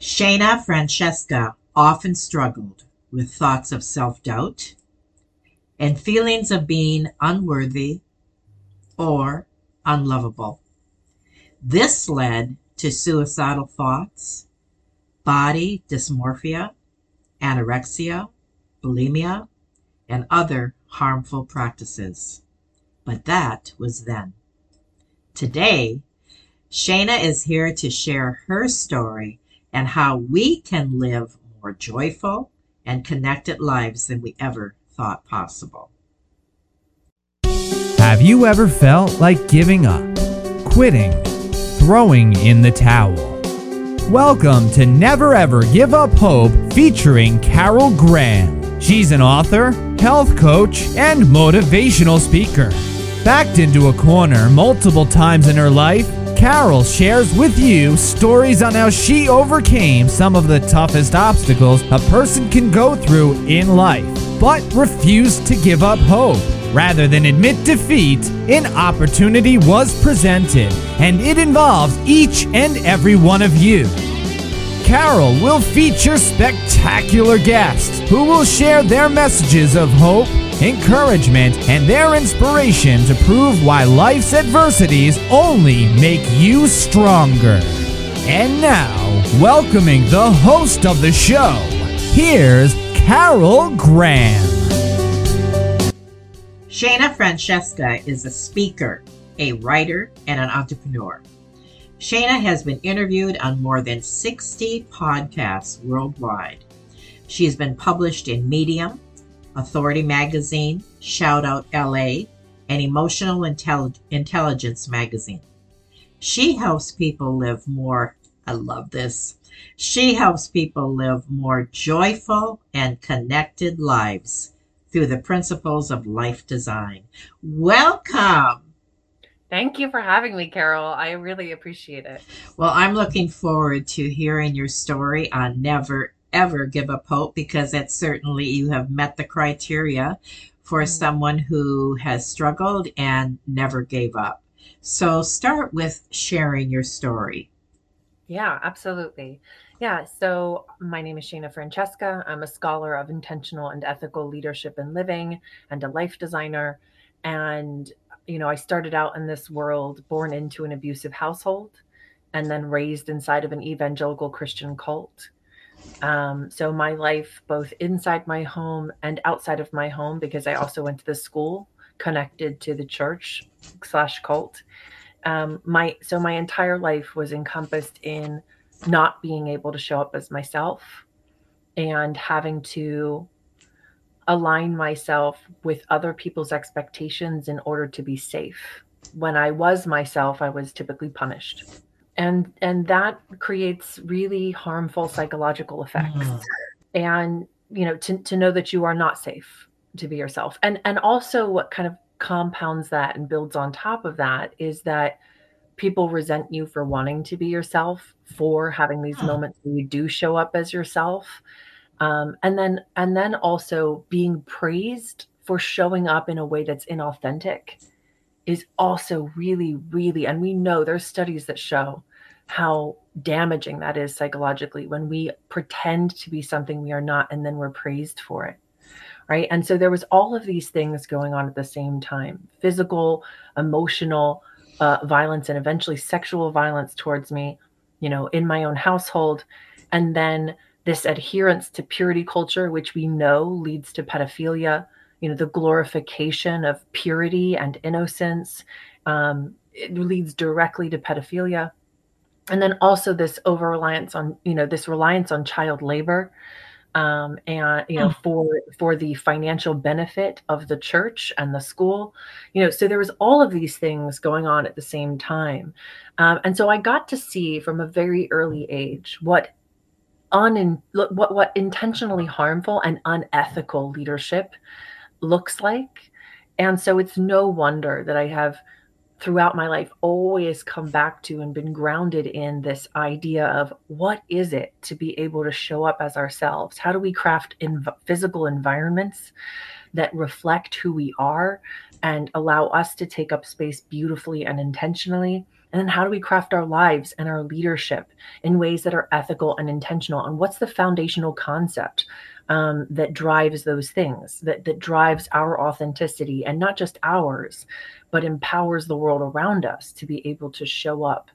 Shana Francesca often struggled with thoughts of self-doubt and feelings of being unworthy or unlovable. This led to suicidal thoughts, body dysmorphia, anorexia, bulimia, and other harmful practices. But that was then. Today, Shana is here to share her story and how we can live more joyful and connected lives than we ever thought possible. Have you ever felt like giving up, quitting, throwing in the towel? Welcome to Never Ever Give Up Hope featuring Carol Graham. She's an author, health coach, and motivational speaker. Backed into a corner multiple times in her life, Carol shares with you stories on how she overcame some of the toughest obstacles a person can go through in life, but refused to give up hope. Rather than admit defeat, an opportunity was presented, and it involves each and every one of you. Carol will feature spectacular guests who will share their messages of hope encouragement, and their inspiration to prove why life's adversities only make you stronger. And now, welcoming the host of the show, here's Carol Graham. Shana Francesca is a speaker, a writer, and an entrepreneur. Shana has been interviewed on more than 60 podcasts worldwide. She has been published in Medium, Authority Magazine, Shoutout LA, and Emotional Intellig- Intelligence Magazine. She helps people live more, I love this. She helps people live more joyful and connected lives through the principles of life design. Welcome. Thank you for having me, Carol. I really appreciate it. Well, I'm looking forward to hearing your story on Never ever give up hope because that certainly you have met the criteria for mm. someone who has struggled and never gave up. So start with sharing your story. Yeah, absolutely. Yeah, so my name is Shana Francesca. I'm a scholar of intentional and ethical leadership and living and a life designer. And, you know, I started out in this world born into an abusive household and then raised inside of an evangelical Christian cult. Um, so my life, both inside my home and outside of my home, because I also went to the school connected to the church slash cult. Um, my so my entire life was encompassed in not being able to show up as myself and having to align myself with other people's expectations in order to be safe. When I was myself, I was typically punished and and that creates really harmful psychological effects mm. and you know to, to know that you are not safe to be yourself and and also what kind of compounds that and builds on top of that is that people resent you for wanting to be yourself for having these mm. moments where you do show up as yourself um, and then and then also being praised for showing up in a way that's inauthentic is also really, really, and we know there's studies that show how damaging that is psychologically when we pretend to be something we are not and then we're praised for it. Right. And so there was all of these things going on at the same time physical, emotional uh, violence, and eventually sexual violence towards me, you know, in my own household. And then this adherence to purity culture, which we know leads to pedophilia, you know the glorification of purity and innocence um, it leads directly to pedophilia. And then also this over reliance on you know this reliance on child labor um, and you know hmm. for for the financial benefit of the church and the school. You know so there was all of these things going on at the same time. Um, and so i got to see from a very early age what un what what intentionally harmful and unethical leadership looks like. And so it's no wonder that I have throughout my life always come back to and been grounded in this idea of what is it to be able to show up as ourselves? How do we craft in physical environments that reflect who we are and allow us to take up space beautifully and intentionally? And then how do we craft our lives and our leadership in ways that are ethical and intentional? And what's the foundational concept um, that drives those things, that, that drives our authenticity and not just ours, but empowers the world around us to be able to show up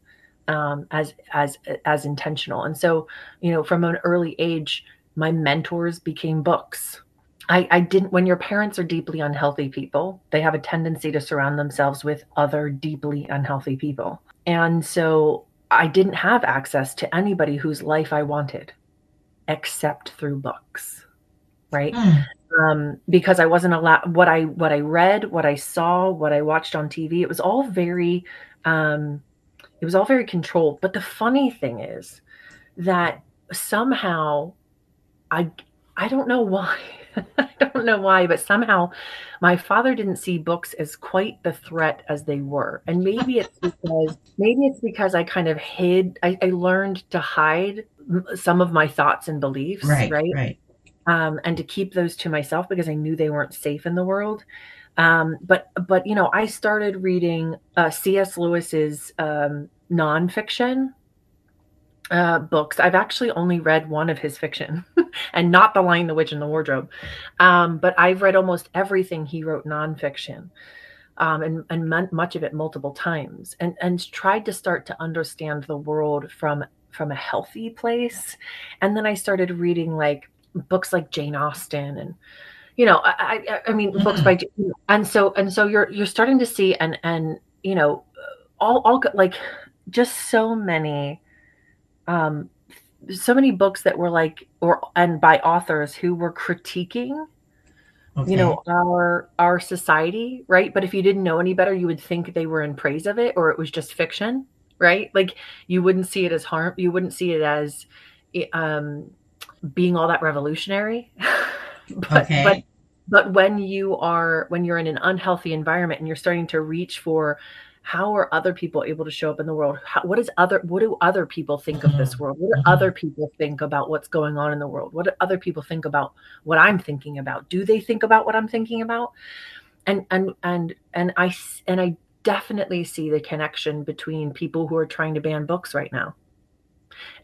um, as as as intentional. And so, you know, from an early age, my mentors became books. I, I didn't. When your parents are deeply unhealthy people, they have a tendency to surround themselves with other deeply unhealthy people, and so I didn't have access to anybody whose life I wanted, except through books, right? Mm. Um, because I wasn't allowed. What I what I read, what I saw, what I watched on TV, it was all very um, it was all very controlled. But the funny thing is that somehow I I don't know why. I don't know why, but somehow my father didn't see books as quite the threat as they were. And maybe it's because maybe it's because I kind of hid I, I learned to hide some of my thoughts and beliefs, right? Right. right. Um, and to keep those to myself because I knew they weren't safe in the world. Um, but but you know, I started reading uh, C.S. Lewis's um, nonfiction uh, books. I've actually only read one of his fiction, and not The Lion, the Witch, and the Wardrobe. Um, but I've read almost everything he wrote nonfiction, um, and and much of it multiple times, and and tried to start to understand the world from from a healthy place. And then I started reading like books like Jane Austen and you know i i, I mean mm. books by and so and so you're you're starting to see and and you know all all like just so many um so many books that were like or and by authors who were critiquing okay. you know our our society right but if you didn't know any better you would think they were in praise of it or it was just fiction right like you wouldn't see it as harm you wouldn't see it as um being all that revolutionary but, okay. but but when you are when you're in an unhealthy environment and you're starting to reach for how are other people able to show up in the world how, what is other what do other people think of this mm-hmm. world what do mm-hmm. other people think about what's going on in the world what do other people think about what i'm thinking about do they think about what i'm thinking about and and and and i and i definitely see the connection between people who are trying to ban books right now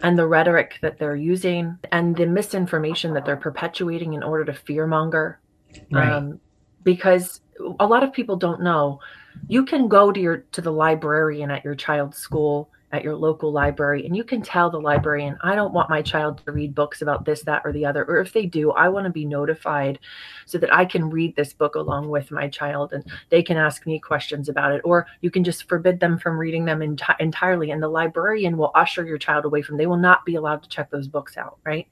and the rhetoric that they're using and the misinformation that they're perpetuating in order to fearmonger right. um, because a lot of people don't know you can go to your to the librarian at your child's school at your local library and you can tell the librarian i don't want my child to read books about this that or the other or if they do i want to be notified so that i can read this book along with my child and they can ask me questions about it or you can just forbid them from reading them enti- entirely and the librarian will usher your child away from they will not be allowed to check those books out right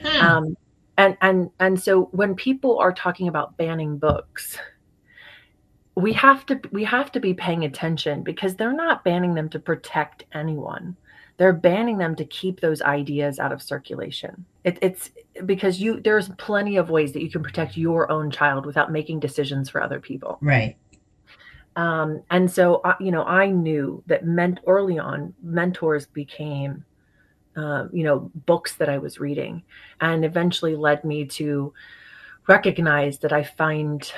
hmm. um, and and and so when people are talking about banning books we have to we have to be paying attention because they're not banning them to protect anyone. They're banning them to keep those ideas out of circulation. It, it's because you there's plenty of ways that you can protect your own child without making decisions for other people. Right. Um, and so uh, you know i knew that meant early on mentors became uh, you know books that i was reading and eventually led me to recognize that i find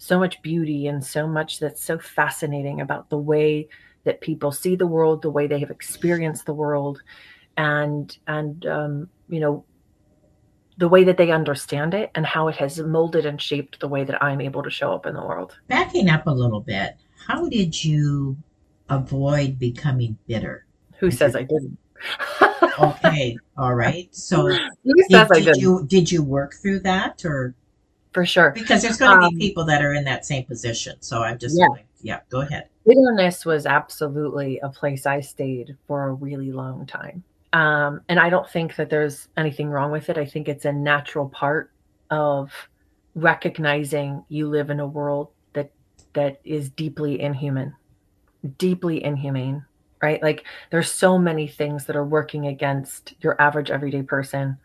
so much beauty and so much that's so fascinating about the way that people see the world, the way they have experienced the world, and and um, you know the way that they understand it and how it has molded and shaped the way that I'm able to show up in the world. Backing up a little bit, how did you avoid becoming bitter? Who says I didn't? okay, all right. So Who did, says I did you did you work through that or for sure. Because there's going to um, be people that are in that same position. So I'm just, yeah, yeah go ahead. Bitterness was absolutely a place I stayed for a really long time. Um, and I don't think that there's anything wrong with it. I think it's a natural part of recognizing you live in a world that that is deeply inhuman, deeply inhumane, right? Like there's so many things that are working against your average everyday person.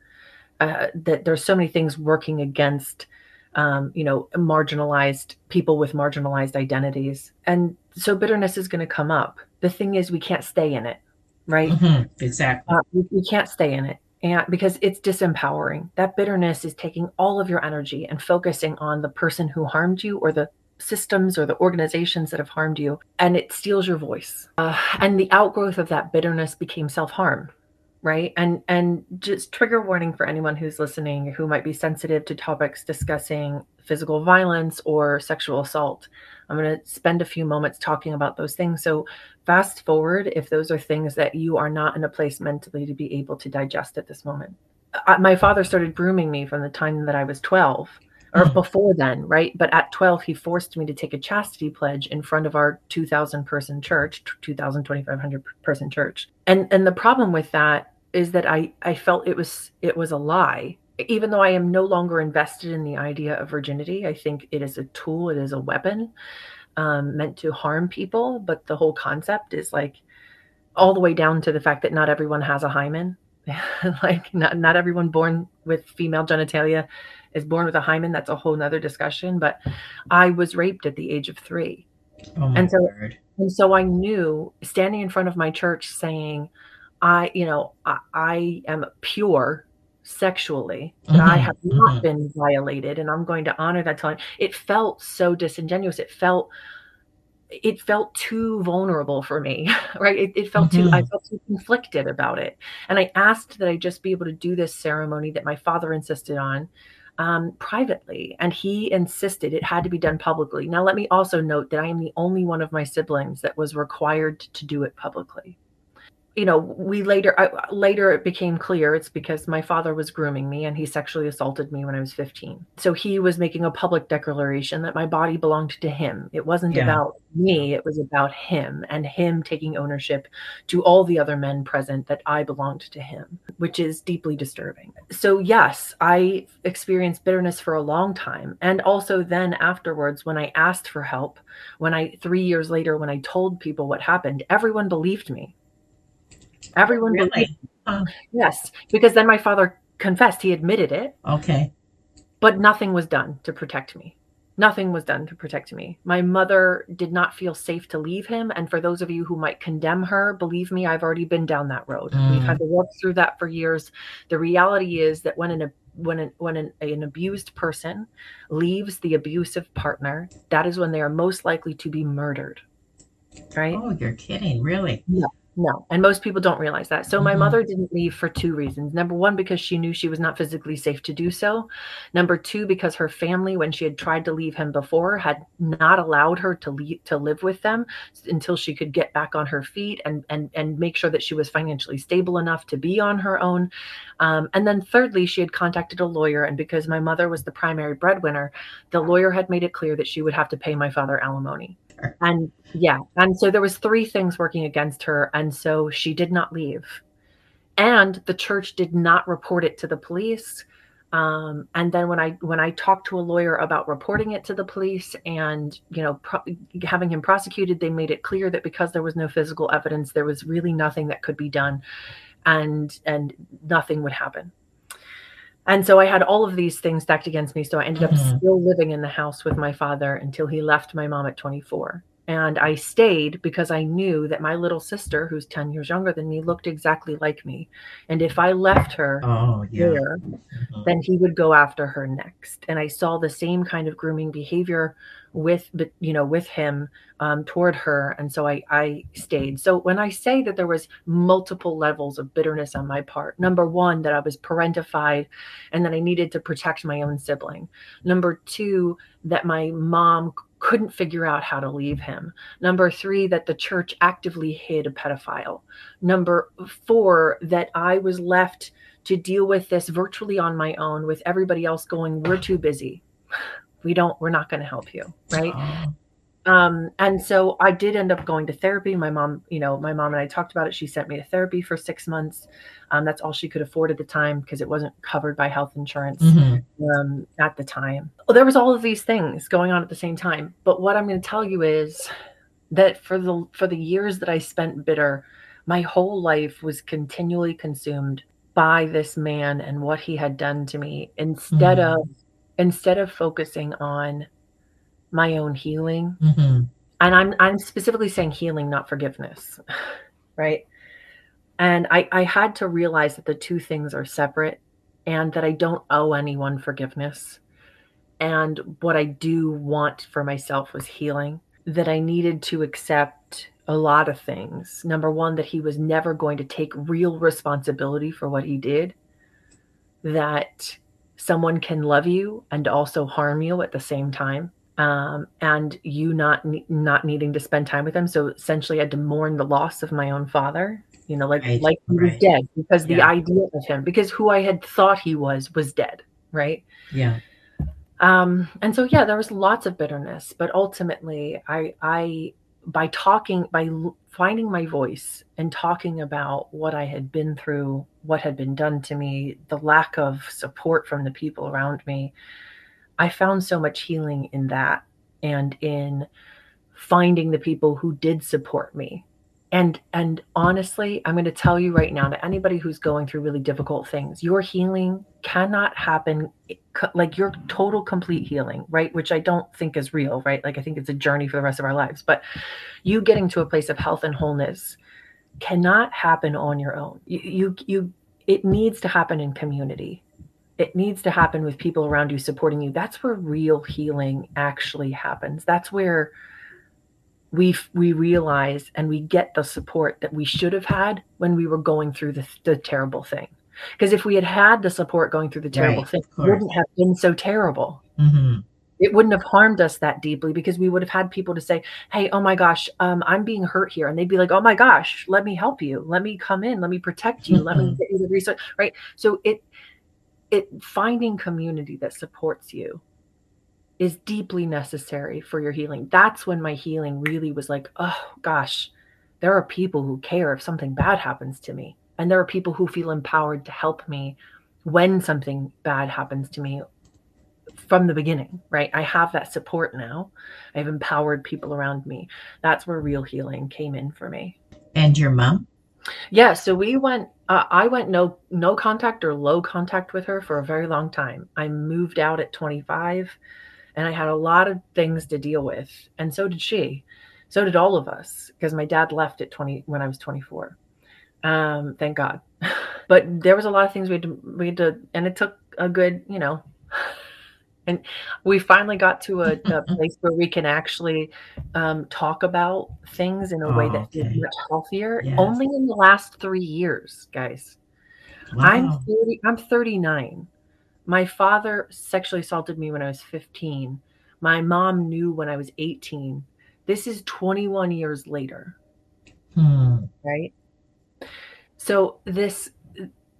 Uh, that there's so many things working against um, you know, marginalized people with marginalized identities. And so bitterness is going to come up. The thing is, we can't stay in it, right? Mm-hmm. Exactly. Uh, we, we can't stay in it. And because it's disempowering, that bitterness is taking all of your energy and focusing on the person who harmed you or the systems or the organizations that have harmed you and it steals your voice uh, and the outgrowth of that bitterness became self-harm right and and just trigger warning for anyone who's listening who might be sensitive to topics discussing physical violence or sexual assault i'm going to spend a few moments talking about those things so fast forward if those are things that you are not in a place mentally to be able to digest at this moment I, my father started grooming me from the time that i was 12 or mm-hmm. before then, right? But at 12, he forced me to take a chastity pledge in front of our 2,000 person church, 2,000, 2,500 person church. And and the problem with that is that I I felt it was it was a lie. Even though I am no longer invested in the idea of virginity, I think it is a tool, it is a weapon um, meant to harm people. But the whole concept is like all the way down to the fact that not everyone has a hymen. like not, not everyone born with female genitalia is born with a hymen. That's a whole nother discussion. But I was raped at the age of three. Oh and so word. and so I knew standing in front of my church saying, I, you know, I, I am pure sexually that mm-hmm. I have not mm-hmm. been violated and I'm going to honor that time. It felt so disingenuous. It felt it felt too vulnerable for me, right? It, it felt mm-hmm. too I felt too conflicted about it. And I asked that I just be able to do this ceremony that my father insisted on um, privately, and he insisted it had to be done publicly. Now, let me also note that I am the only one of my siblings that was required to do it publicly you know, we later I, later it became clear it's because my father was grooming me and he sexually assaulted me when I was 15. So he was making a public declaration that my body belonged to him. It wasn't yeah. about me, it was about him and him taking ownership to all the other men present that I belonged to him, which is deeply disturbing. So yes, I experienced bitterness for a long time and also then afterwards when I asked for help, when I 3 years later when I told people what happened, everyone believed me Everyone really? believed. Oh. Yes, because then my father confessed. He admitted it. Okay. But nothing was done to protect me. Nothing was done to protect me. My mother did not feel safe to leave him. And for those of you who might condemn her, believe me, I've already been down that road. Mm. We've had to work through that for years. The reality is that when an when an, when an, an abused person leaves the abusive partner, that is when they are most likely to be murdered. Right? Oh, you're kidding, really? Yeah. No, and most people don't realize that. So mm-hmm. my mother didn't leave for two reasons. Number one, because she knew she was not physically safe to do so. Number two, because her family, when she had tried to leave him before, had not allowed her to leave to live with them until she could get back on her feet and and and make sure that she was financially stable enough to be on her own. Um, and then thirdly, she had contacted a lawyer, and because my mother was the primary breadwinner, the lawyer had made it clear that she would have to pay my father alimony and yeah and so there was three things working against her and so she did not leave. And the church did not report it to the police. Um, and then when i when i talked to a lawyer about reporting it to the police and you know pro- having him prosecuted they made it clear that because there was no physical evidence there was really nothing that could be done. And and nothing would happen and so I had all of these things stacked against me. So I ended up mm-hmm. still living in the house with my father until he left my mom at 24. And I stayed because I knew that my little sister, who's 10 years younger than me, looked exactly like me. And if I left her oh, yeah. there, mm-hmm. then he would go after her next. And I saw the same kind of grooming behavior with you know with him um, toward her and so I, I stayed so when i say that there was multiple levels of bitterness on my part number one that i was parentified and that i needed to protect my own sibling number two that my mom couldn't figure out how to leave him. Number three, that the church actively hid a pedophile. Number four, that I was left to deal with this virtually on my own with everybody else going, we're too busy we don't we're not going to help you right oh. Um, and so i did end up going to therapy. My mom you know my mom and i talked about it. She sent me to therapy for six months. Um, that's all she could afford at the time because it wasn't covered by health insurance mm-hmm. um, at the time. Well, there was all of these things going on at the same time. But what i'm going to tell you is that for the for the years that i spent bitter my whole life was continually consumed by this man and what he had done to me instead mm-hmm. of instead of focusing on my own healing mm-hmm. and i'm i'm specifically saying healing not forgiveness right and i i had to realize that the two things are separate and that i don't owe anyone forgiveness and what I do want for myself was healing, that I needed to accept a lot of things. Number one, that he was never going to take real responsibility for what he did, that someone can love you and also harm you at the same time. Um, and you not not needing to spend time with them, so essentially, I had to mourn the loss of my own father. You know, like Right, like he was dead because the idea of him, because who I had thought he was, was dead. Right Yeah. um and so yeah there was lots of bitterness but ultimately i i by talking by finding my voice and talking about what i had been through what had been done to me the lack of support from the people around me i found so much healing in that and in finding the people who did support me. And and honestly i'm going to tell you right now to anybody who's going through really difficult things your healing cannot happen like your total complete healing right? Which i don't think is real right? Like i think it's a journey for the rest of our lives. But you getting to a place of health and wholeness cannot happen on your own. You you, you it needs to happen in community it needs to happen with people around you supporting you. That's where real healing actually happens. That's where we we realize and we get the support that we should have had when we were going through the, the terrible thing. Because if we had had the support going through the terrible Right, thing it wouldn't have been so terrible. Hmm it wouldn't have harmed us that deeply because we would have had people to say hey oh my gosh um, i'm being hurt here. And they'd be like oh my gosh let me help you. Let me come in. Let me protect you. Let me get you the resource. Right? So it it finding community that supports you is deeply necessary for your healing that's when my healing really was like oh gosh there are people who care if something bad happens to me and there are people who feel empowered to help me when something bad happens to me from the beginning, right? I have that support now. I've empowered people around me. That's where real healing came in for me. And your mom? Yeah, so we went uh, I went no no contact or low contact with her for a very long time. I moved out at 25 and I had a lot of things to deal with and so did she. So did all of us because my dad left at 20 when I was 24. Um thank God. But there was a lot of things we had to we had to and it took a good, you know, and we finally got to a, a place where we can actually um, talk about things in a way Oh, that feels okay. much healthier. Yes. Only in the last three years, guys. I'm 30, I'm 39. My father sexually assaulted me when I was 15. My mom knew when I was 18. This is 21 years later Hmm. right? So this,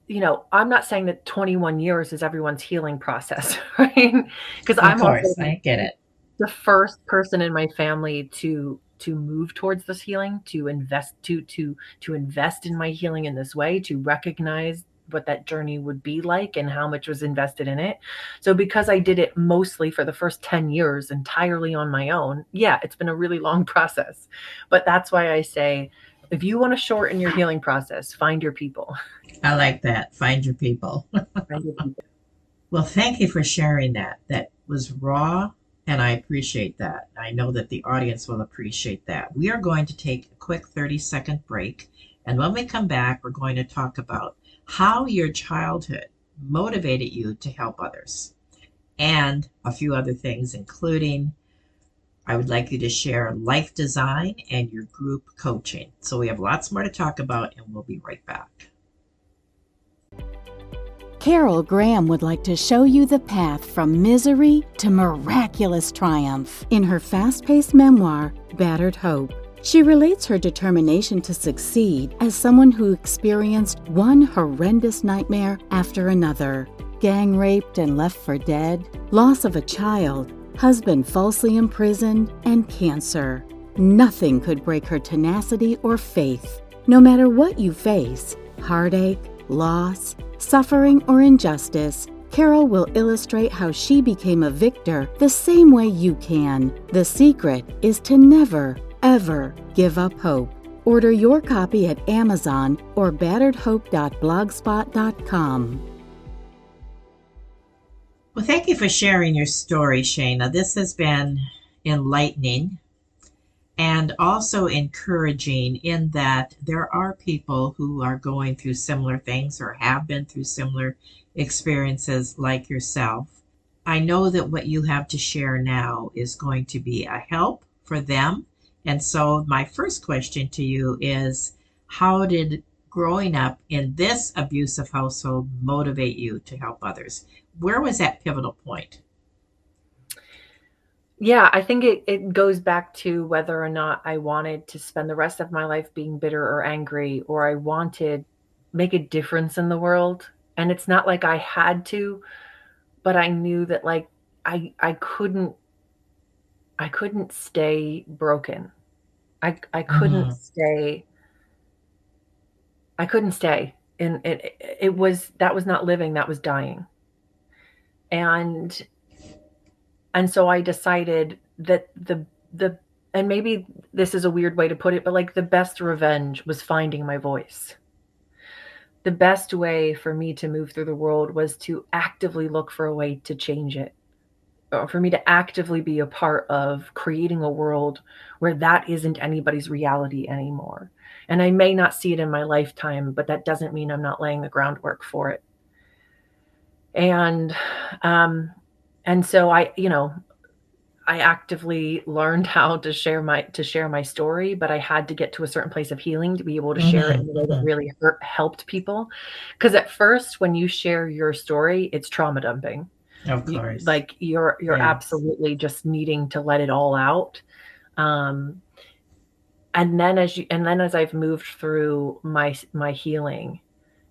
you know, I'm not saying that 21 years is everyone's healing process, right? Because I'm course, also I get it. the first person in my family to to move towards this healing, to invest to to to invest in my healing in this way, to recognize what that journey would be like and how much was invested in it. So because I did it mostly for the first 10 years entirely on my own, yeah, it's been a really long process. But that's why I say if you want to shorten your healing process, find your people. I like that. Find your people. Find your people. Well, thank you for sharing that. That was raw, and I appreciate that. I know that the audience will appreciate that. We are going to take a quick 30 second break, and when we come back, we're going to talk about how your childhood motivated you to help others and a few other things, including I would like you to share life design and your group coaching. So we have lots more to talk about, and we'll be right back. Carol Graham would like to show you the path from misery to miraculous triumph. In her fast paced memoir, Battered Hope, she relates her determination to succeed as someone who experienced one horrendous nightmare after another gang raped and left for dead, loss of a child, husband falsely imprisoned, and cancer. Nothing could break her tenacity or faith. No matter what you face heartache, loss, suffering, or injustice, Carol will illustrate how she became a victor the same way you can. The secret is to never, ever give up hope. Order your copy at Amazon or batteredhope.blogspot.com. Well, thank you for sharing your story, Shana. This has been enlightening and also encouraging in that there are people who are going through similar things or have been through similar experiences like yourself. I know that what you have to share now is going to be a help for them. And so, my first question to you is How did growing up in this abusive household motivate you to help others? Where was that pivotal point? Yeah, I think it, it goes back to whether or not I wanted to spend the rest of my life being bitter or angry, or I wanted make a difference in the world. And it's not like I had to, but I knew that like I I couldn't I couldn't stay broken. I I couldn't Mhm. stay I couldn't stay. And it it was that was not living, that was dying. And and so I decided that the the and maybe this is a weird way to put it, but like the best revenge was finding my voice. The best way for me to move through the world was to actively look for a way to change it. Or for me to actively be a part of creating a world where that isn't anybody's reality anymore. And I may not see it in my lifetime, but that doesn't mean I'm not laying the groundwork for it. And um and so I, you know, I actively learned how to share my to share my story, but I had to get to a certain place of healing to be able to share it in a way that mhm. really hurt, helped people. Because at first, when you share your story, it's trauma dumping. Of You, course. like you're you're Yes. absolutely just needing to let it all out. Um, and then as you and then as I've moved through my my healing,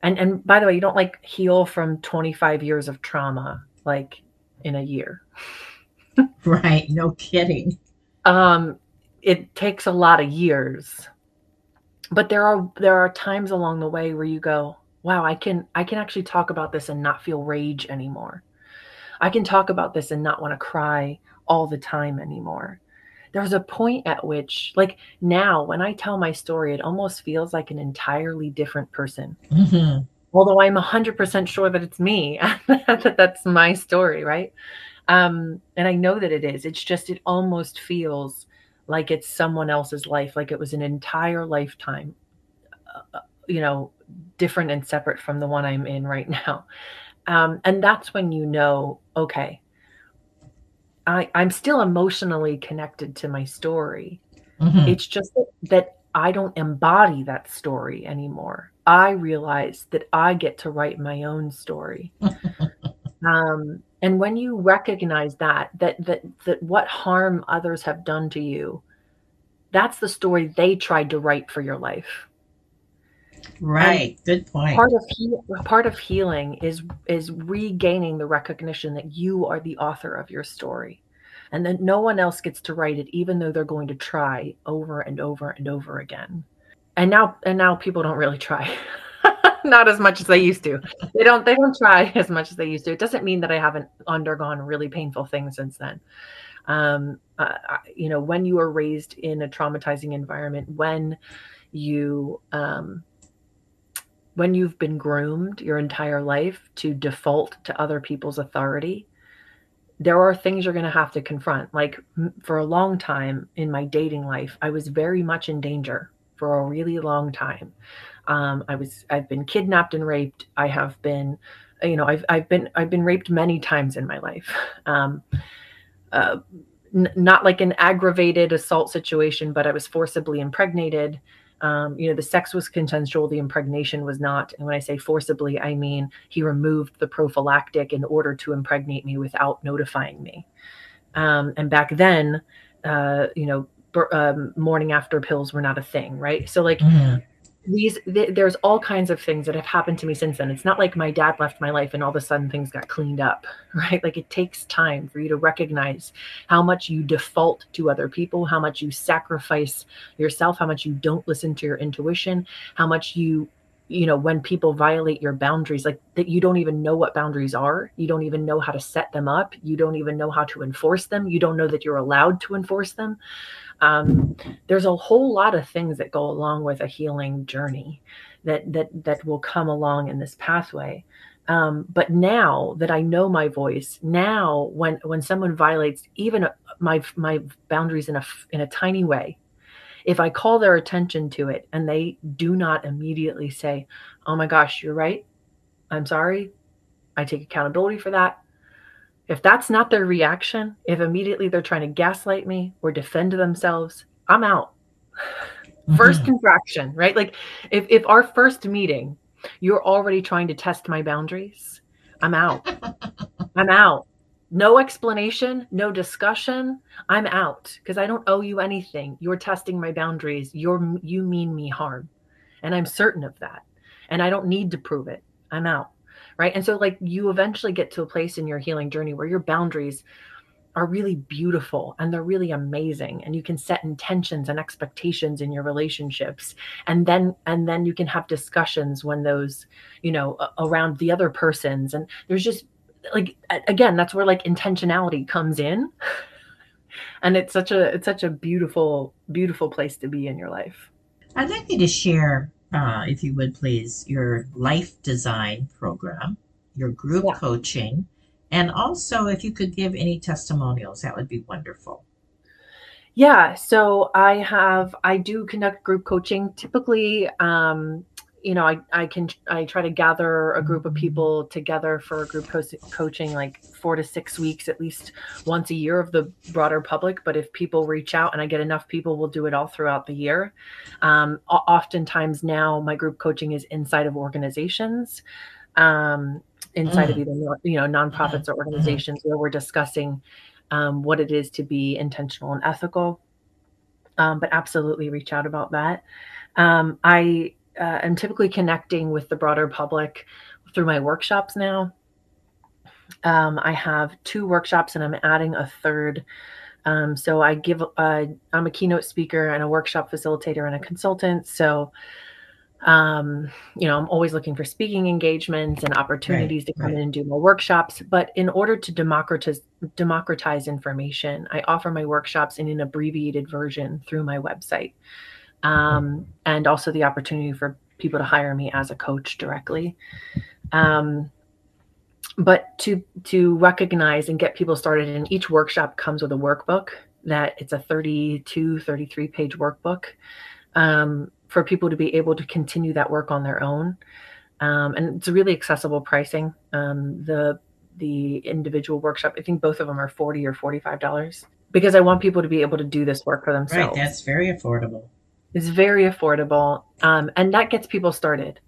and and by the way, you don't like heal from 25 years of trauma like in a year. Right. No kidding. Um, it takes a lot of years, but there are there are times along the way where you go, "Wow, I can I can actually talk about this and not feel rage anymore. I can talk about this and not want to cry all the time anymore." There's a point at which, like now, when I tell my story, it almost feels like an entirely different person. Mhm. Although I'm 100% sure that it's me, that that's my story, right? Um, and I know that it is. It's just it almost feels like it's someone else's life, like it was an entire lifetime, uh, you know, different and separate from the one I'm in right now. Um, and that's when you know, okay, I, I'm still emotionally connected to my story. Mhm. It's just that, that I don't embody that story anymore. I realize that I get to write my own story. Um, and when you recognize that, that that that what harm others have done to you, that's the story they tried to write for your life. And Right. Good point. part of heal part of healing is is regaining the recognition that you are the author of your story, and that no one else gets to write it, even though they're going to try over and over and over again. And now and now people don't really try. Not as much as they used to. They don't they don't try as much as they used to. It doesn't mean that I haven't undergone really painful things since then. Um, uh, you know, when you are raised in a traumatizing environment, when you um, when you've been groomed your entire life to default to other people's authority, there are things you're going to have to confront. Like for a long time in my dating life, I was very much in danger for a really long time. Um, I was I've been kidnapped and raped. I have been, you know, I've I've been I've been raped many times in my life. Um, uh, n- not like an aggravated assault situation, but I was forcibly impregnated. Um, you know, the sex was consensual, the impregnation was not. And when I say forcibly, I mean he removed the prophylactic in order to impregnate me without notifying me. Um, and back then, uh, you know, um, morning after pills were not a thing, right? So, like, Mhm. These th- there's all kinds of things that have happened to me since then. It's not like my dad left my life and all of a sudden things got cleaned up right? Like it takes time for you to recognize how much you default to other people how much you sacrifice yourself how much you don't listen to your intuition how much you you know when people violate your boundaries like that you don't even know what boundaries are. You don't even know how to set them up. You don't even know how to enforce them. You don't know that you're allowed to enforce them. Um, there's a whole lot of things that go along with a healing journey that that that will come along in this pathway. Um, but now that i know my voice now when when someone violates even my my boundaries in a in a tiny way if i call their attention to it and they do not immediately say oh my gosh you're right i'm sorry i take accountability for that if that's not their reaction, if immediately they're trying to gaslight me or defend themselves, I'm out. Mm-hmm. First contraction, right? Like if if our first meeting, you're already trying to test my boundaries, I'm out. I'm out. No explanation, no discussion. I'm out because I don't owe you anything. You're testing my boundaries. You're you mean me harm. And I'm certain of that. And I don't need to prove it. I'm out right and so like you eventually get to a place in your healing journey where your boundaries are really beautiful and they're really amazing and you can set intentions and expectations in your relationships and then and then you can have discussions when those you know around the other persons and there's just like again that's where like intentionality comes in and it's such a it's such a beautiful beautiful place to be in your life i'd like you to share uh, if you would please, your life design program, your group yeah. coaching, and also if you could give any testimonials, that would be wonderful. Yeah, so I have I do conduct group coaching typically um, you know, I, I can, I try to gather a group of people together for a group co- coaching, like four to six weeks, at least once a year of the broader public. But if people reach out and I get enough people, we'll do it all throughout the year. Um, oftentimes now my group coaching is inside of organizations, um, inside mm. of either, you know, nonprofits mm-hmm. or organizations mm-hmm. where we're discussing um, what it is to be intentional and ethical. Um, but absolutely reach out about that. Um, I, uh, am typically connecting with the broader public through my workshops now. Um, I have two workshops and I'm adding a third. Um, so I give, uh, I'm a keynote speaker and a workshop facilitator and a consultant. So, um, you know, I'm always looking for speaking engagements and opportunities right, to come right. in and do more workshops. But in order to democratize democratize information, I offer my workshops in an abbreviated version through my website um, and also the opportunity for people to hire me as a coach directly. Um, but to to recognize and get people started and each workshop comes with a workbook that it's a 32 33 page workbook um, for people to be able to continue that work on their own. Um, and it's really accessible pricing. Um, the the individual workshop i think both of them are 40 or 45 dollars because i want people to be able to do this work for themselves. right that's very affordable it's very affordable, um, and that gets people started,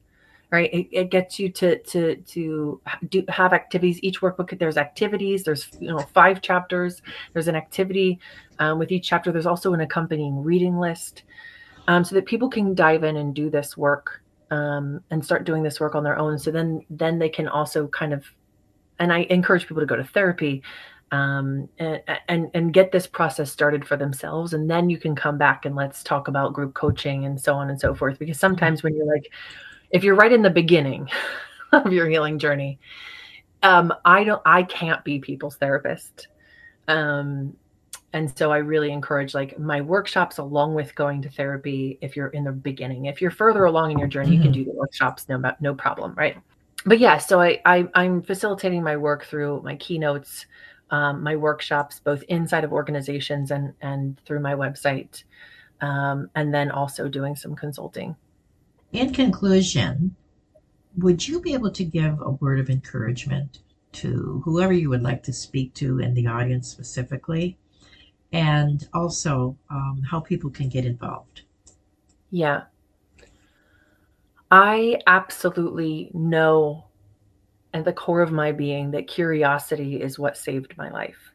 right? It, it, gets you to to to do have activities. Each workbook there's activities. There's you know five chapters. There's an activity um, with each chapter. There's also an accompanying reading list, um, so that people can dive in and do this work um, and start doing this work on their own. So then then they can also kind of, and I encourage people to go to therapy um, and, and and get this process started for themselves and then you can come back and let's talk about group coaching and so on and so forth because sometimes when you're like if you're right in the beginning of your healing journey um, i don't i can't be people's therapist um, and so i really encourage like my workshops along with going to therapy if you're in the beginning if you're further along in your journey mm-hmm. you can mm-hmm. do the workshops no no problem right but yeah so I, I i'm facilitating my work through my keynotes um, my workshops both inside of organizations and and through my website um, and then also doing some consulting. In conclusion would you be able to give a word of encouragement to whoever you would like to speak to in the audience specifically? And also um, how people can get involved? Yeah. I absolutely know at the core of my being that curiosity is what saved my life.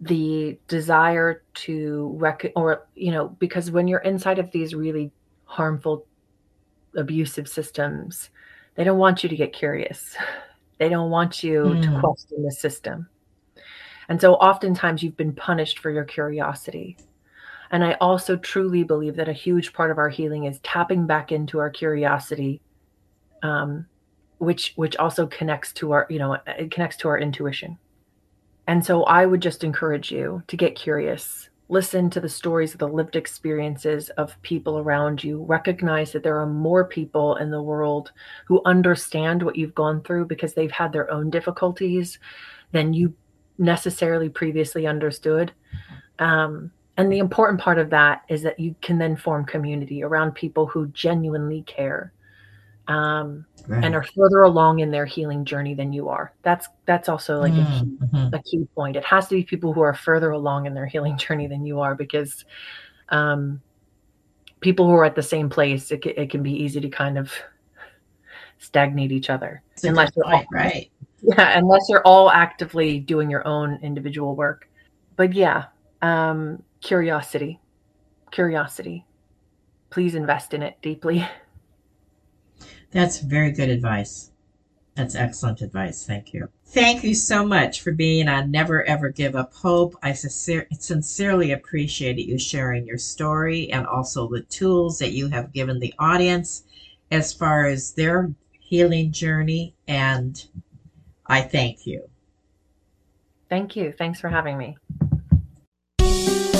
The desire to rec or you know, because when you're inside of these really harmful, abusive systems, they don't want you to get curious. They don't want you mm. to question the system. And so oftentimes you've been punished for your curiosity. And I also truly believe that a huge part of our healing is tapping back into our curiosity um, which which also connects to our you know it connects to our intuition. And so i would just encourage you to get curious listen to the stories of the lived experiences of people around you recognize that there are more people in the world who understand what you've gone through because they've had their own difficulties than you necessarily previously understood. Um, and the important part of that is that you can then form community around people who genuinely care um, Right. and are further along in their healing journey than you are. That's that's also like a, key, Mhm. a key point. It has to be people who are further along in their healing journey than you are because um, people who are at the same place, it, it can be easy to kind of stagnate each other That's a good unless you're all, point, right. yeah, unless you're all actively doing your own individual work. But yeah, um, curiosity, curiosity. Please invest in it deeply. That's very good advice. That's excellent advice. Thank you. Thank you so much for being on Never Ever Give Up Hope. I sincere, sincerely appreciate you sharing your story and also the tools that you have given the audience as far as their healing journey. And I thank you. Thank you. Thanks for having me.